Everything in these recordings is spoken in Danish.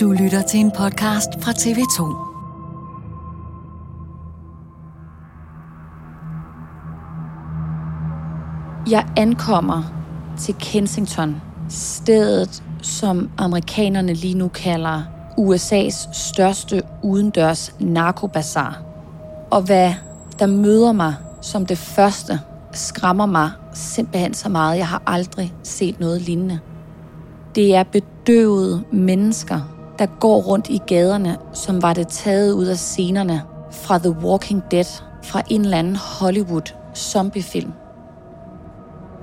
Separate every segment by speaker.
Speaker 1: Du lytter til en podcast fra TV2.
Speaker 2: Jeg ankommer til Kensington, stedet som amerikanerne lige nu kalder USA's største udendørs narkobazar. Og hvad der møder mig som det første, skræmmer mig simpelthen så meget. Jeg har aldrig set noget lignende. Det er bedøvede mennesker, der går rundt i gaderne, som var det taget ud af scenerne fra The Walking Dead, fra en eller anden Hollywood zombiefilm.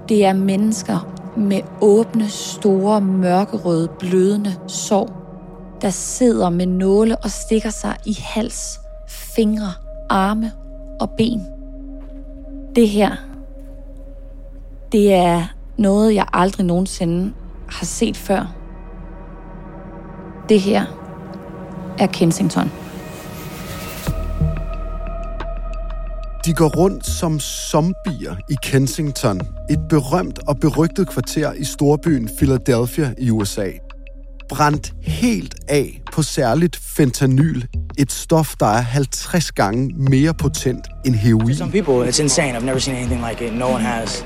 Speaker 2: Det er mennesker med åbne, store, mørkerøde, blødende sår, der sidder med nåle og stikker sig i hals, fingre, arme og ben. Det her, det er noget, jeg aldrig nogensinde har set før. Det her er Kensington.
Speaker 3: De går rundt som zombier i Kensington, et berømt og berygtet kvarter i storbyen Philadelphia i USA. Brændt helt af på særligt fentanyl, et stof, der er 50 gange mere potent end heroin.
Speaker 4: Some people, it's insane. I've never seen anything like it. No one has.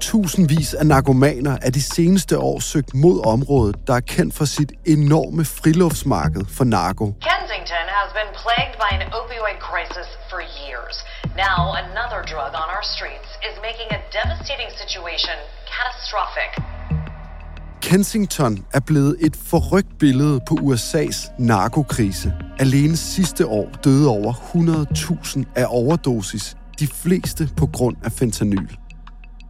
Speaker 3: Tusindvis af narkomaner er de seneste år søgt mod området, der er kendt for sit enorme friluftsmarked for narko.
Speaker 5: Kensington has been plagued by an opioid crisis for years. Now, another drug on our streets is making a devastating situation catastrophic.
Speaker 3: Kensington er blevet et forrygt billede på USA's narkokrise. Alene sidste år døde over 100.000 af overdosis, de fleste på grund af fentanyl.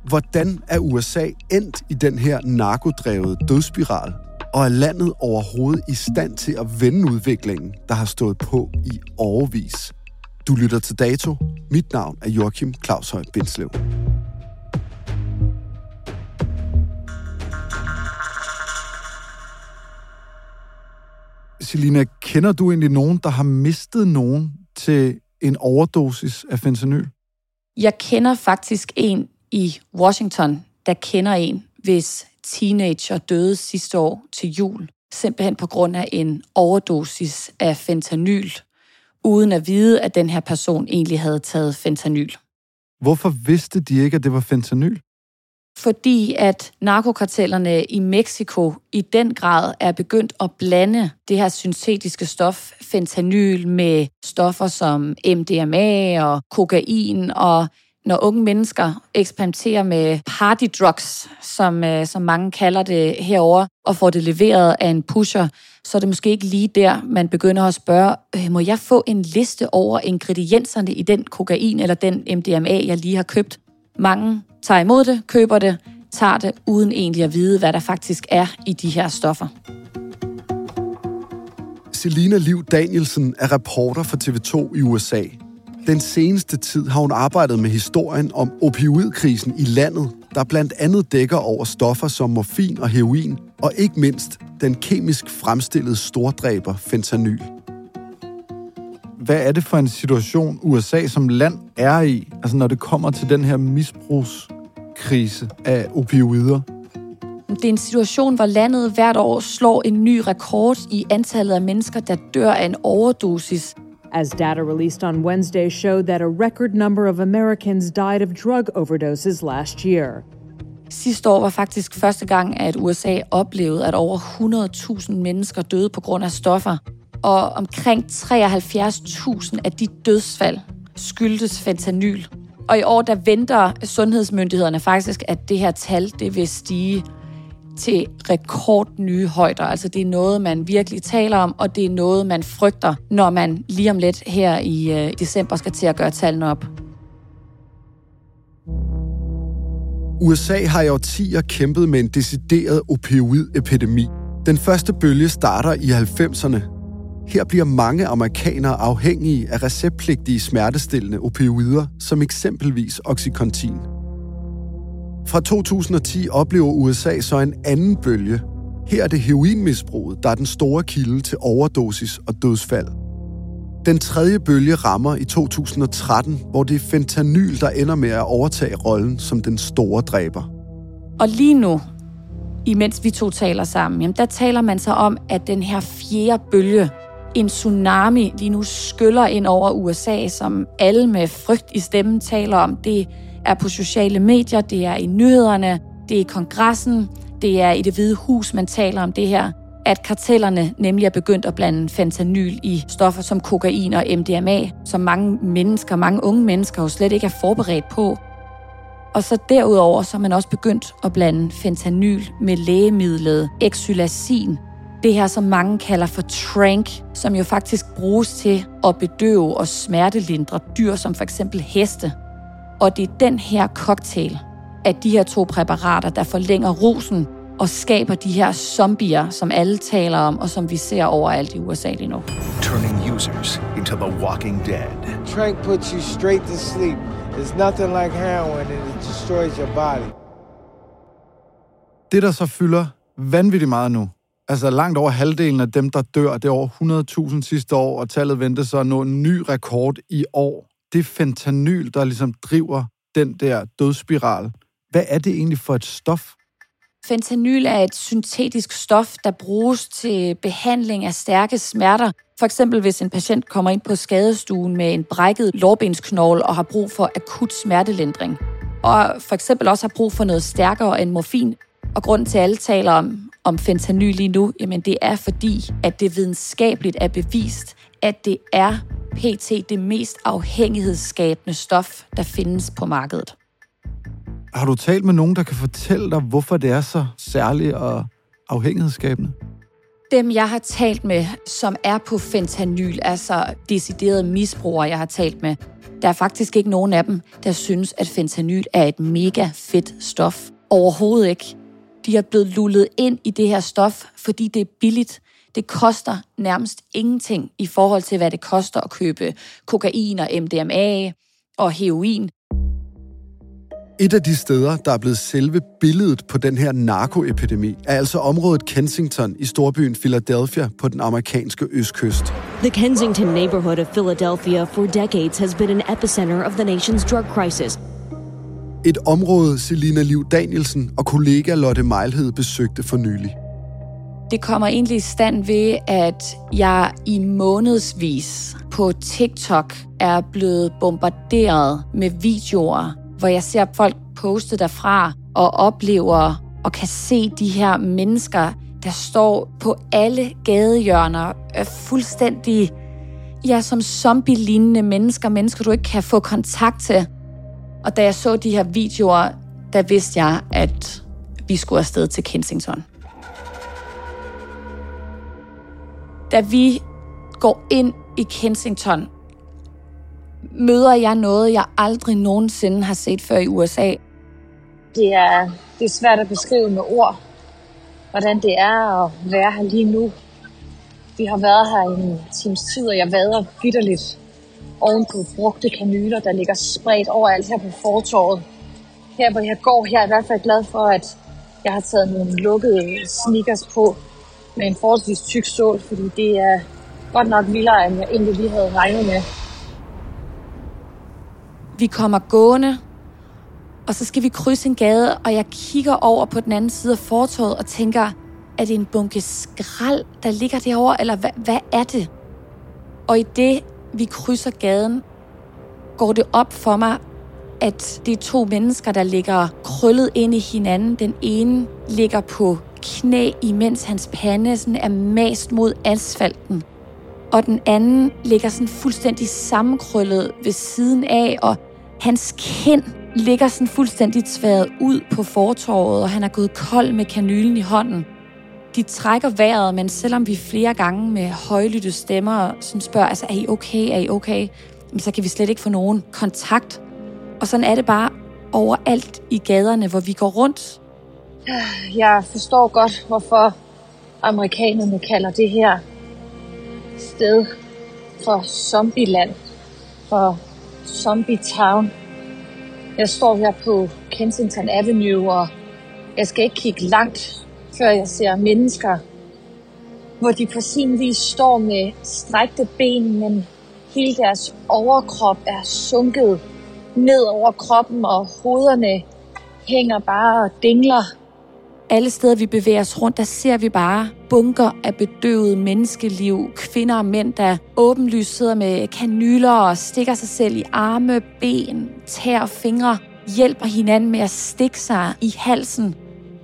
Speaker 3: Hvordan er USA endt i den her narkodrevede dødsspiral? Og er landet overhovedet i stand til at vende udviklingen, der har stået på i overvis? Du lytter til Dato. Mit navn er Joachim Claus Høj Bindslev. Selina, kender du egentlig nogen, der har mistet nogen til en overdosis af fentanyl?
Speaker 2: Jeg kender faktisk en i Washington, der kender en, hvis teenager døde sidste år til jul, simpelthen på grund af en overdosis af fentanyl, uden at vide, at den her person egentlig havde taget fentanyl.
Speaker 3: Hvorfor vidste de ikke, at det var fentanyl?
Speaker 2: Fordi at narkokartellerne i Mexico i den grad er begyndt at blande det her syntetiske stof fentanyl med stoffer som MDMA og kokain og når unge mennesker eksperimenterer med party drugs, som, øh, som mange kalder det herover, og får det leveret af en pusher, så er det måske ikke lige der, man begynder at spørge, øh, må jeg få en liste over ingredienserne i den kokain eller den MDMA, jeg lige har købt? Mange tager imod det, køber det, tager det, uden egentlig at vide, hvad der faktisk er i de her stoffer.
Speaker 3: Selina Liv Danielsen er reporter for TV2 i USA. Den seneste tid har hun arbejdet med historien om opioidkrisen i landet, der blandt andet dækker over stoffer som morfin og heroin, og ikke mindst den kemisk fremstillede stordræber fentanyl.
Speaker 6: Hvad er det for en situation, USA som land er i, altså når det kommer til den her misbrugskrise af opioider?
Speaker 2: Det er en situation, hvor landet hvert år slår en ny rekord i antallet af mennesker, der dør af en overdosis.
Speaker 7: As data released on Wednesday showed that a record number of Americans died of drug overdoses last year.
Speaker 2: Sidste år var faktisk første gang, at USA oplevede, at over 100.000 mennesker døde på grund af stoffer. Og omkring 73.000 af de dødsfald skyldtes fentanyl. Og i år der venter sundhedsmyndighederne faktisk, at det her tal det vil stige til rekordnye højder. Altså det er noget, man virkelig taler om, og det er noget, man frygter, når man lige om lidt her i øh, december skal til at gøre tallene op.
Speaker 3: USA har i årtier kæmpet med en decideret opioidepidemi. Den første bølge starter i 90'erne. Her bliver mange amerikanere afhængige af receptpligtige smertestillende opioider, som eksempelvis Oxycontin. Fra 2010 oplever USA så en anden bølge. Her er det heroinmisbruget, der er den store kilde til overdosis og dødsfald. Den tredje bølge rammer i 2013, hvor det er fentanyl, der ender med at overtage rollen som den store dræber.
Speaker 2: Og lige nu, imens vi to taler sammen, jamen der taler man så om, at den her fjerde bølge, en tsunami, lige nu skyller ind over USA, som alle med frygt i stemmen taler om. Det er på sociale medier, det er i nyhederne, det er i kongressen, det er i det hvide hus, man taler om det her at kartellerne nemlig er begyndt at blande fentanyl i stoffer som kokain og MDMA, som mange mennesker, mange unge mennesker jo slet ikke er forberedt på. Og så derudover så er man også begyndt at blande fentanyl med lægemidlet exylacin. Det her, som mange kalder for trank, som jo faktisk bruges til at bedøve og smertelindre dyr, som for eksempel heste. Og det er den her cocktail af de her to præparater, der forlænger rosen og skaber de her zombier, som alle taler om, og som vi ser overalt i USA lige nu.
Speaker 8: Turning users into the walking dead.
Speaker 9: Trank puts you straight to sleep. There's nothing like heroin, and it destroys your body.
Speaker 6: Det, der så fylder vanvittigt meget nu, altså langt over halvdelen af dem, der dør, det er over 100.000 sidste år, og tallet venter så at nå en ny rekord i år. Det fentanyl, der ligesom driver den der dødsspiral. Hvad er det egentlig for et stof?
Speaker 2: Fentanyl er et syntetisk stof, der bruges til behandling af stærke smerter. For eksempel hvis en patient kommer ind på skadestuen med en brækket lårbensknogle og har brug for akut smertelindring. Og for eksempel også har brug for noget stærkere end morfin. Og grunden til, at alle taler om, om fentanyl lige nu, jamen det er fordi, at det videnskabeligt er bevist, at det er pt. det mest afhængighedsskabende stof, der findes på markedet.
Speaker 6: Har du talt med nogen, der kan fortælle dig, hvorfor det er så særligt og afhængighedsskabende?
Speaker 2: Dem, jeg har talt med, som er på fentanyl, altså deciderede misbrugere, jeg har talt med, der er faktisk ikke nogen af dem, der synes, at fentanyl er et mega fedt stof. Overhovedet ikke. De er blevet lullet ind i det her stof, fordi det er billigt. Det koster nærmest ingenting i forhold til, hvad det koster at købe kokain og MDMA og heroin.
Speaker 3: Et af de steder, der er blevet selve billedet på den her narkoepidemi, er altså området Kensington i storbyen Philadelphia på den amerikanske østkyst.
Speaker 10: The Kensington neighborhood of Philadelphia for decades has been an epicenter of the nation's drug crisis.
Speaker 3: Et område, Selina Liv Danielsen og kollega Lotte Mejlhed besøgte for nylig.
Speaker 2: Det kommer egentlig i stand ved, at jeg i månedsvis på TikTok er blevet bombarderet med videoer hvor jeg ser folk poste derfra og oplever og kan se de her mennesker, der står på alle gadehjørner, er fuldstændig ja, som zombie-lignende mennesker, mennesker, du ikke kan få kontakt til. Og da jeg så de her videoer, der vidste jeg, at vi skulle afsted til Kensington. Da vi går ind i Kensington, møder jeg noget, jeg aldrig nogensinde har set før i USA.
Speaker 11: Det er, det er svært at beskrive med ord, hvordan det er at være her lige nu. Vi har været her i en times tid, og jeg vader vidderligt oven på brugte kanyler, der ligger spredt overalt her på fortorvet. Her hvor jeg går, her er jeg i hvert fald glad for, at Jeg har taget nogle lukkede sneakers på med en forholdsvis tyk sål, fordi det er godt nok vildere, end jeg egentlig lige havde regnet med.
Speaker 2: Vi kommer gående, og så skal vi krydse en gade, og jeg kigger over på den anden side af fortorvet og tænker, er det en bunke skrald, der ligger derovre, eller hvad, hvad er det? Og i det, vi krydser gaden, går det op for mig, at det er to mennesker, der ligger krøllet ind i hinanden. Den ene ligger på knæ, imens hans pande sådan er mast mod asfalten. Og den anden ligger sådan fuldstændig sammenkrøllet ved siden af, og hans kind ligger sådan fuldstændig tværet ud på fortorvet, og han er gået kold med kanylen i hånden. De trækker vejret, men selvom vi flere gange med højlytte stemmer sådan spørger, altså, er I okay, er I okay? Så kan vi slet ikke få nogen kontakt. Og sådan er det bare overalt i gaderne, hvor vi går rundt.
Speaker 11: Jeg forstår godt, hvorfor amerikanerne kalder det her sted for Zombieland, for Zombie Town. Jeg står her på Kensington Avenue, og jeg skal ikke kigge langt, før jeg ser mennesker, hvor de på sin vis står med strækte ben, men hele deres overkrop er sunket ned over kroppen, og hovederne hænger bare og dingler.
Speaker 2: Alle steder, vi bevæger os rundt, der ser vi bare bunker af bedøvet menneskeliv. Kvinder og mænd, der åbenlyst sidder med kanyler og stikker sig selv i arme, ben, tær og fingre. Hjælper hinanden med at stikke sig i halsen.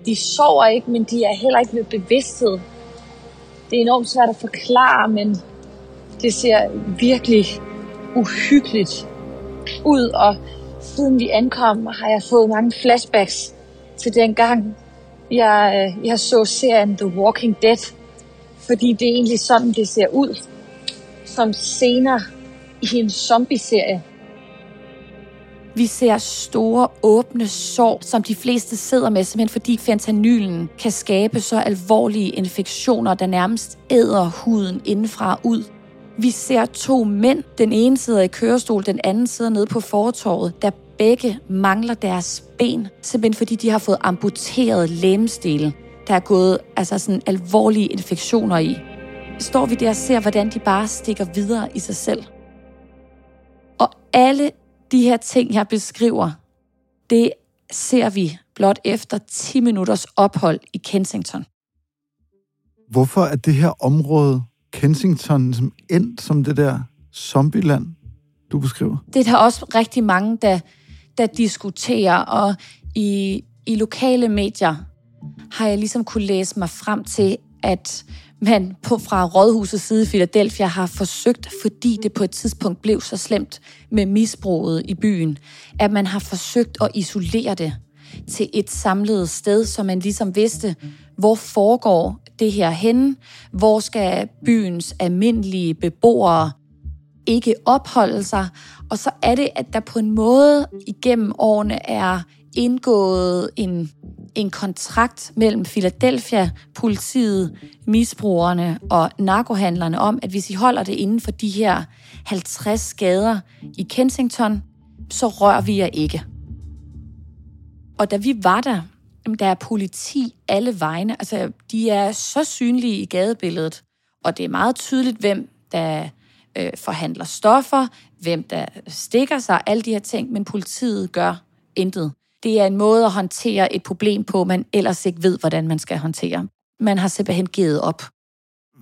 Speaker 11: De sover ikke, men de er heller ikke ved bevidsthed. Det er enormt svært at forklare, men det ser virkelig uhyggeligt ud, og siden vi ankom, har jeg fået mange flashbacks til den gang, jeg, øh, jeg så serien The Walking Dead, fordi det er egentlig sådan, det ser ud, som senere i en zombie-serie.
Speaker 2: Vi ser store, åbne sår, som de fleste sidder med, simpelthen fordi fentanylen kan skabe så alvorlige infektioner, der nærmest æder huden indenfra ud. Vi ser to mænd. Den ene sidder i kørestol, den anden sidder nede på fortorvet, der begge mangler deres ben, simpelthen fordi de har fået amputeret lemstele. Der er gået altså sådan alvorlige infektioner i. Står vi der og ser, hvordan de bare stikker videre i sig selv. Og alle de her ting, jeg beskriver, det ser vi blot efter 10 minutters ophold i Kensington.
Speaker 6: Hvorfor er det her område, Kensington, som endt som det der zombieland, du beskriver?
Speaker 2: Det er der også rigtig mange, der, der diskuterer, og i, i lokale medier har jeg ligesom kunne læse mig frem til, at man på, fra rådhusets side i Philadelphia har forsøgt, fordi det på et tidspunkt blev så slemt med misbruget i byen, at man har forsøgt at isolere det til et samlet sted, så man ligesom vidste, hvor foregår det her henne, hvor skal byens almindelige beboere ikke opholde sig, og så er det, at der på en måde igennem årene er indgået en en kontrakt mellem Philadelphia, politiet, misbrugerne og narkohandlerne om, at hvis I holder det inden for de her 50 gader i Kensington, så rører vi jer ikke. Og da vi var der, der er politi alle vegne. Altså, de er så synlige i gadebilledet, og det er meget tydeligt, hvem der øh, forhandler stoffer, hvem der stikker sig, alle de her ting, men politiet gør intet. Det er en måde at håndtere et problem på, man ellers ikke ved, hvordan man skal håndtere. Man har simpelthen givet op.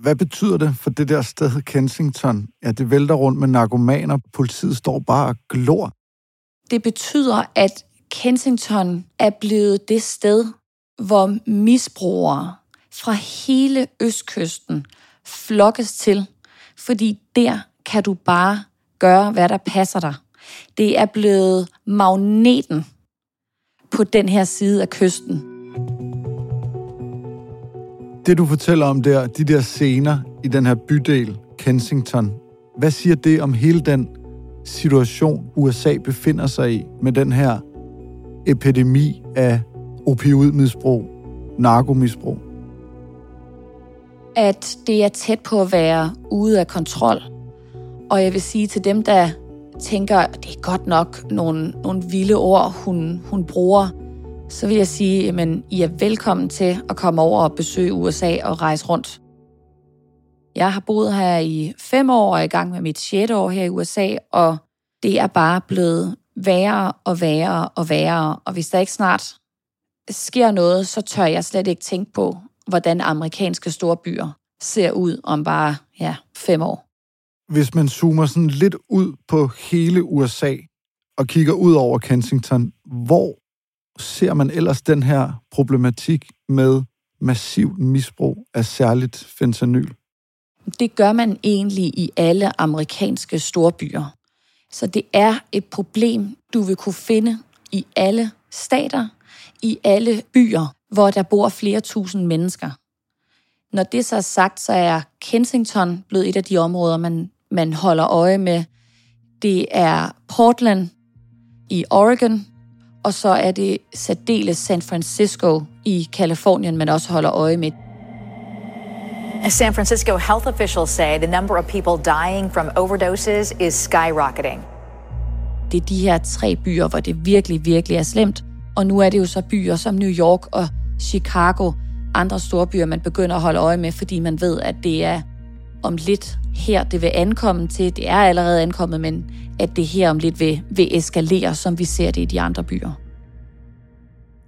Speaker 6: Hvad betyder det for det der sted Kensington? Ja, det vælter rundt med narkomaner. Politiet står bare og glor.
Speaker 2: Det betyder, at Kensington er blevet det sted, hvor misbrugere fra hele østkysten flokkes til, fordi der kan du bare gøre, hvad der passer dig. Det er blevet magneten på den her side af kysten.
Speaker 6: Det du fortæller om der, de der scener i den her bydel, Kensington, hvad siger det om hele den situation, USA befinder sig i med den her epidemi af opioidmisbrug, narkomisbrug?
Speaker 2: At det er tæt på at være ude af kontrol. Og jeg vil sige til dem, der tænker, at det er godt nok nogle, nogle vilde ord, hun, hun bruger, så vil jeg sige, at I er velkommen til at komme over og besøge USA og rejse rundt. Jeg har boet her i fem år og er i gang med mit sjette år her i USA, og det er bare blevet værre og værre og værre. Og hvis der ikke snart sker noget, så tør jeg slet ikke tænke på, hvordan amerikanske storbyer ser ud om bare ja, fem år.
Speaker 6: Hvis man zoomer sådan lidt ud på hele USA og kigger ud over Kensington, hvor ser man ellers den her problematik med massivt misbrug af særligt fentanyl?
Speaker 2: Det gør man egentlig i alle amerikanske storbyer. Så det er et problem, du vil kunne finde i alle stater, i alle byer, hvor der bor flere tusind mennesker. Når det så er sagt, så er Kensington blevet et af de områder, man, man holder øje med. Det er Portland i Oregon, og så er det særdeles San Francisco i Kalifornien, man også holder øje med.
Speaker 12: San Francisco health officials say the number of people dying from overdoses is skyrocketing.
Speaker 2: Det er de her tre byer, hvor det virkelig, virkelig er slemt. Og nu er det jo så byer som New York og Chicago, andre store byer, man begynder at holde øje med, fordi man ved, at det er om lidt her, det vil ankomme til. Det er allerede ankommet, men at det her om lidt vil, vil eskalere, som vi ser det i de andre byer.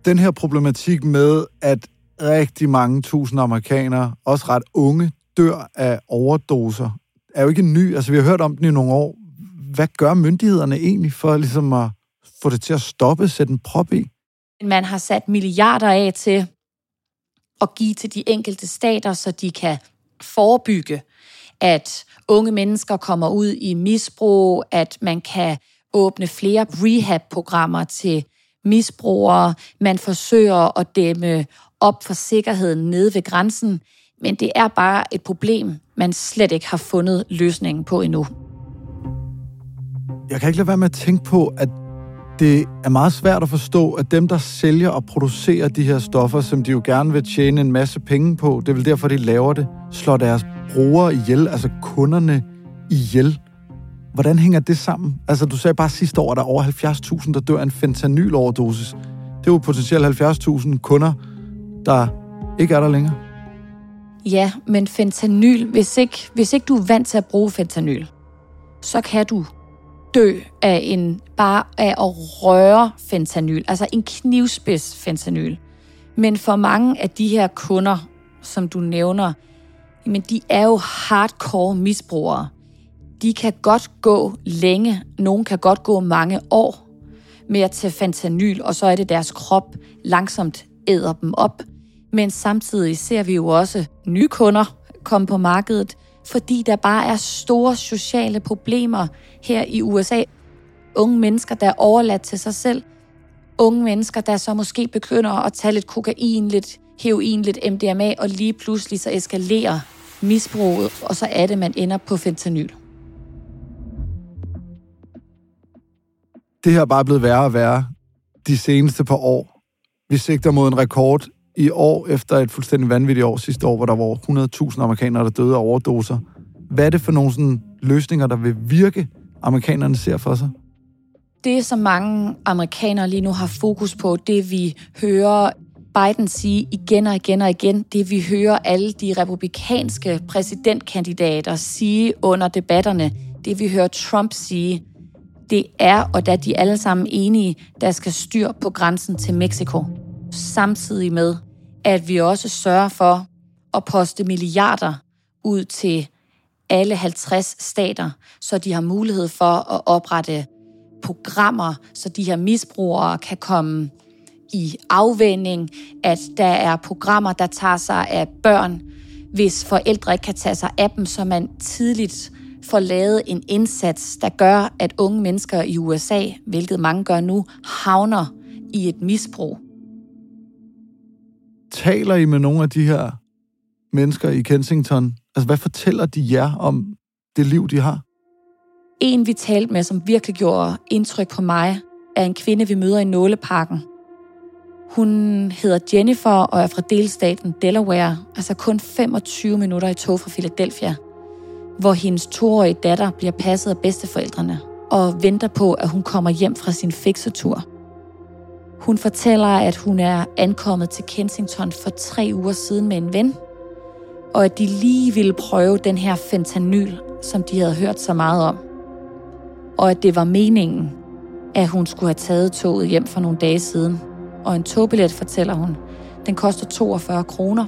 Speaker 6: Den her problematik med, at rigtig mange tusind amerikanere, også ret unge, dør af overdoser, er jo ikke ny. Altså, vi har hørt om den i nogle år. Hvad gør myndighederne egentlig for ligesom at få det til at stoppe, sætte en prop i?
Speaker 2: Man har sat milliarder af til at give til de enkelte stater, så de kan forebygge, at unge mennesker kommer ud i misbrug, at man kan åbne flere rehab-programmer til misbrugere. Man forsøger at dæmme op for sikkerheden nede ved grænsen, men det er bare et problem, man slet ikke har fundet løsningen på endnu.
Speaker 6: Jeg kan ikke lade være med at tænke på, at det er meget svært at forstå, at dem, der sælger og producerer de her stoffer, som de jo gerne vil tjene en masse penge på, det er vel derfor, de laver det, slår deres brugere ihjel, altså kunderne ihjel. Hvordan hænger det sammen? Altså, du sagde bare sidste år, at der er over 70.000, der dør af en fentanyloverdosis. Det er jo potentielt 70.000 kunder, der ikke er der længere.
Speaker 2: Ja, men fentanyl, hvis ikke, hvis ikke du er vant til at bruge fentanyl, så kan du dø af en bare af at røre fentanyl, altså en knivspids fentanyl. Men for mange af de her kunder, som du nævner, men de er jo hardcore misbrugere. De kan godt gå længe, nogen kan godt gå mange år med at tage fentanyl, og så er det deres krop langsomt æder dem op. Men samtidig ser vi jo også nye kunder komme på markedet, fordi der bare er store sociale problemer her i USA. Unge mennesker, der er overladt til sig selv. Unge mennesker, der så måske begynder at tage lidt kokain, lidt heroin, lidt MDMA, og lige pludselig så eskalerer misbruget, og så er det, man ender på fentanyl.
Speaker 6: Det her er bare blevet værre og værre de seneste par år. Vi sigter mod en rekord i år, efter et fuldstændig vanvittigt år sidste år, hvor der var 100.000 amerikanere, der døde af overdoser. Hvad er det for nogle sådan, løsninger, der vil virke, amerikanerne ser for sig?
Speaker 2: Det, som mange amerikanere lige nu har fokus på, det vi hører Biden sige igen og igen og igen, det vi hører alle de republikanske præsidentkandidater sige under debatterne, det vi hører Trump sige, det er, og da de alle sammen enige, der skal styr på grænsen til Mexico. Samtidig med, at vi også sørger for at poste milliarder ud til alle 50 stater, så de har mulighed for at oprette programmer, så de her misbrugere kan komme i afvænding, at der er programmer, der tager sig af børn, hvis forældre ikke kan tage sig af dem, så man tidligt får lavet en indsats, der gør, at unge mennesker i USA, hvilket mange gør nu, havner i et misbrug.
Speaker 6: Taler I med nogle af de her mennesker i Kensington? Altså, hvad fortæller de jer om det liv, de har?
Speaker 2: En, vi talte med, som virkelig gjorde indtryk på mig, er en kvinde, vi møder i Nåleparken. Hun hedder Jennifer og er fra delstaten Delaware, altså kun 25 minutter i tog fra Philadelphia, hvor hendes toårige datter bliver passet af bedsteforældrene og venter på, at hun kommer hjem fra sin fiksetur. Hun fortæller, at hun er ankommet til Kensington for tre uger siden med en ven, og at de lige ville prøve den her fentanyl, som de havde hørt så meget om. Og at det var meningen, at hun skulle have taget toget hjem for nogle dage siden. Og en togbillet, fortæller hun, den koster 42 kroner.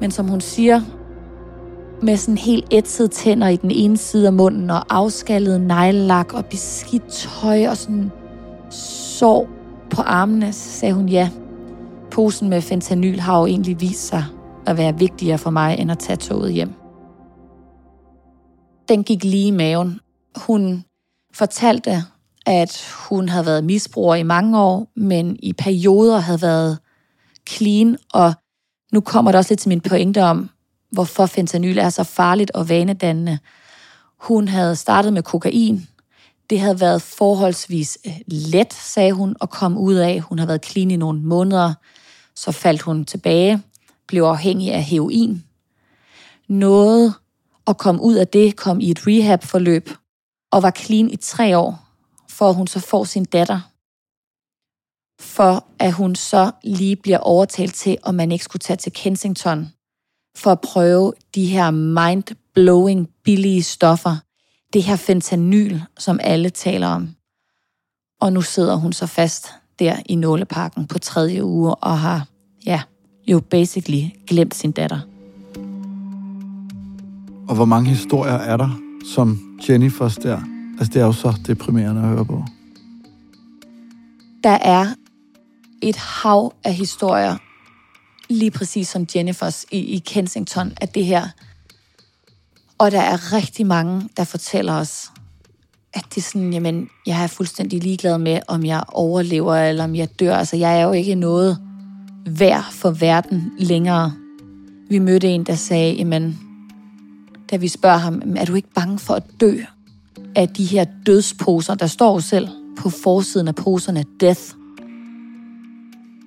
Speaker 2: Men som hun siger, med sådan helt ætset tænder i den ene side af munden, og afskallet neglelak og beskidt tøj og sådan sår på armene, så sagde hun ja. Posen med fentanyl har jo egentlig vist sig at være vigtigere for mig, end at tage toget hjem. Den gik lige i maven. Hun fortalte, at hun havde været misbruger i mange år, men i perioder havde været clean, og nu kommer det også lidt til min pointe om, hvorfor fentanyl er så farligt og vanedannende. Hun havde startet med kokain. Det havde været forholdsvis øh, let, sagde hun, at komme ud af. Hun har været clean i nogle måneder. Så faldt hun tilbage, blev afhængig af heroin. Noget at komme ud af det, kom i et rehab-forløb og var clean i tre år, for at hun så får sin datter. For at hun så lige bliver overtalt til, om man ikke skulle tage til Kensington for at prøve de her mind-blowing billige stoffer. Det her fentanyl, som alle taler om. Og nu sidder hun så fast der i nåleparken på tredje uge og har, ja, jo basically glemt sin datter.
Speaker 6: Og hvor mange historier er der, som Jennifers der? Altså, det er jo så deprimerende at høre på.
Speaker 2: Der er et hav af historier, lige præcis som Jennifers i, i Kensington, at det her. Og der er rigtig mange, der fortæller os, at det er sådan, jamen, jeg er fuldstændig ligeglad med, om jeg overlever, eller om jeg dør. Altså, jeg er jo ikke noget værd for verden længere. Vi mødte en, der sagde, jamen, da vi spørger ham, er du ikke bange for at dø af de her dødsposer? Der står jo selv på forsiden af poserne, death.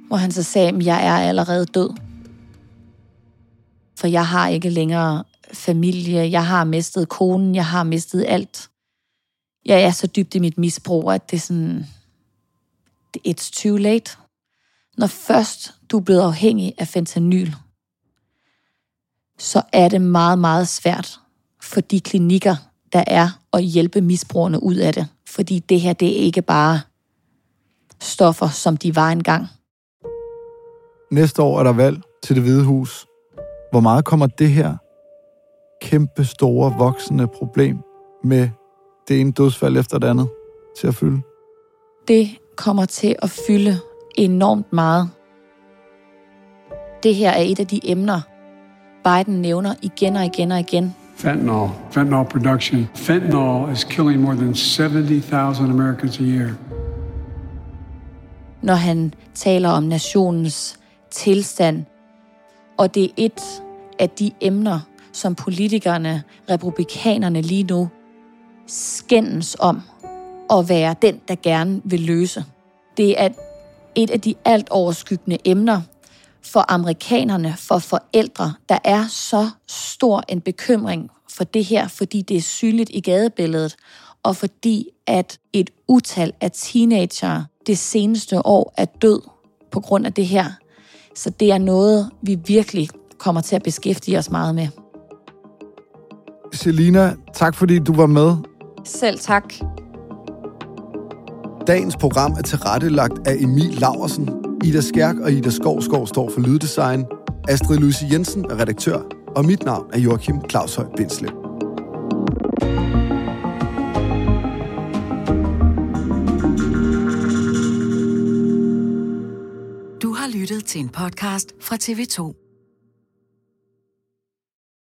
Speaker 2: Hvor han så sagde, at jeg er allerede død. For jeg har ikke længere familie, jeg har mistet konen, jeg har mistet alt. Jeg er så dybt i mit misbrug, at det er sådan, it's too late. Når først du er blevet afhængig af fentanyl, så er det meget, meget svært for de klinikker, der er, at hjælpe misbrugerne ud af det. Fordi det her, det er ikke bare stoffer, som de var engang.
Speaker 6: Næste år er der valg til det hvide hus. Hvor meget kommer det her kæmpe store voksende problem med det ene dødsfald efter det andet til at fylde?
Speaker 2: Det kommer til at fylde enormt meget. Det her er et af de emner, Biden nævner igen og igen og igen.
Speaker 13: Fentanyl, fentanyl production. Fentanyl is killing more than 70,000 Americans a year.
Speaker 2: Når han taler om nationens tilstand, og det er et af de emner, som politikerne, republikanerne lige nu skændes om at være den, der gerne vil løse. Det er et af de alt overskyggende emner for amerikanerne, for forældre. Der er så stor en bekymring for det her, fordi det er synligt i gadebilledet, og fordi at et utal af teenager det seneste år er død på grund af det her. Så det er noget, vi virkelig kommer til at beskæftige os meget med.
Speaker 6: Selina, tak fordi du var med.
Speaker 2: Selv tak.
Speaker 3: Dagens program er tilrettelagt af Emil Laversen. Ida Skærk og Ida Skovskov står for lyddesign. Astrid Louise Jensen er redaktør. Og mit navn er Joachim Claus Høj Bindslev.
Speaker 1: Du har lyttet til en podcast fra TV2.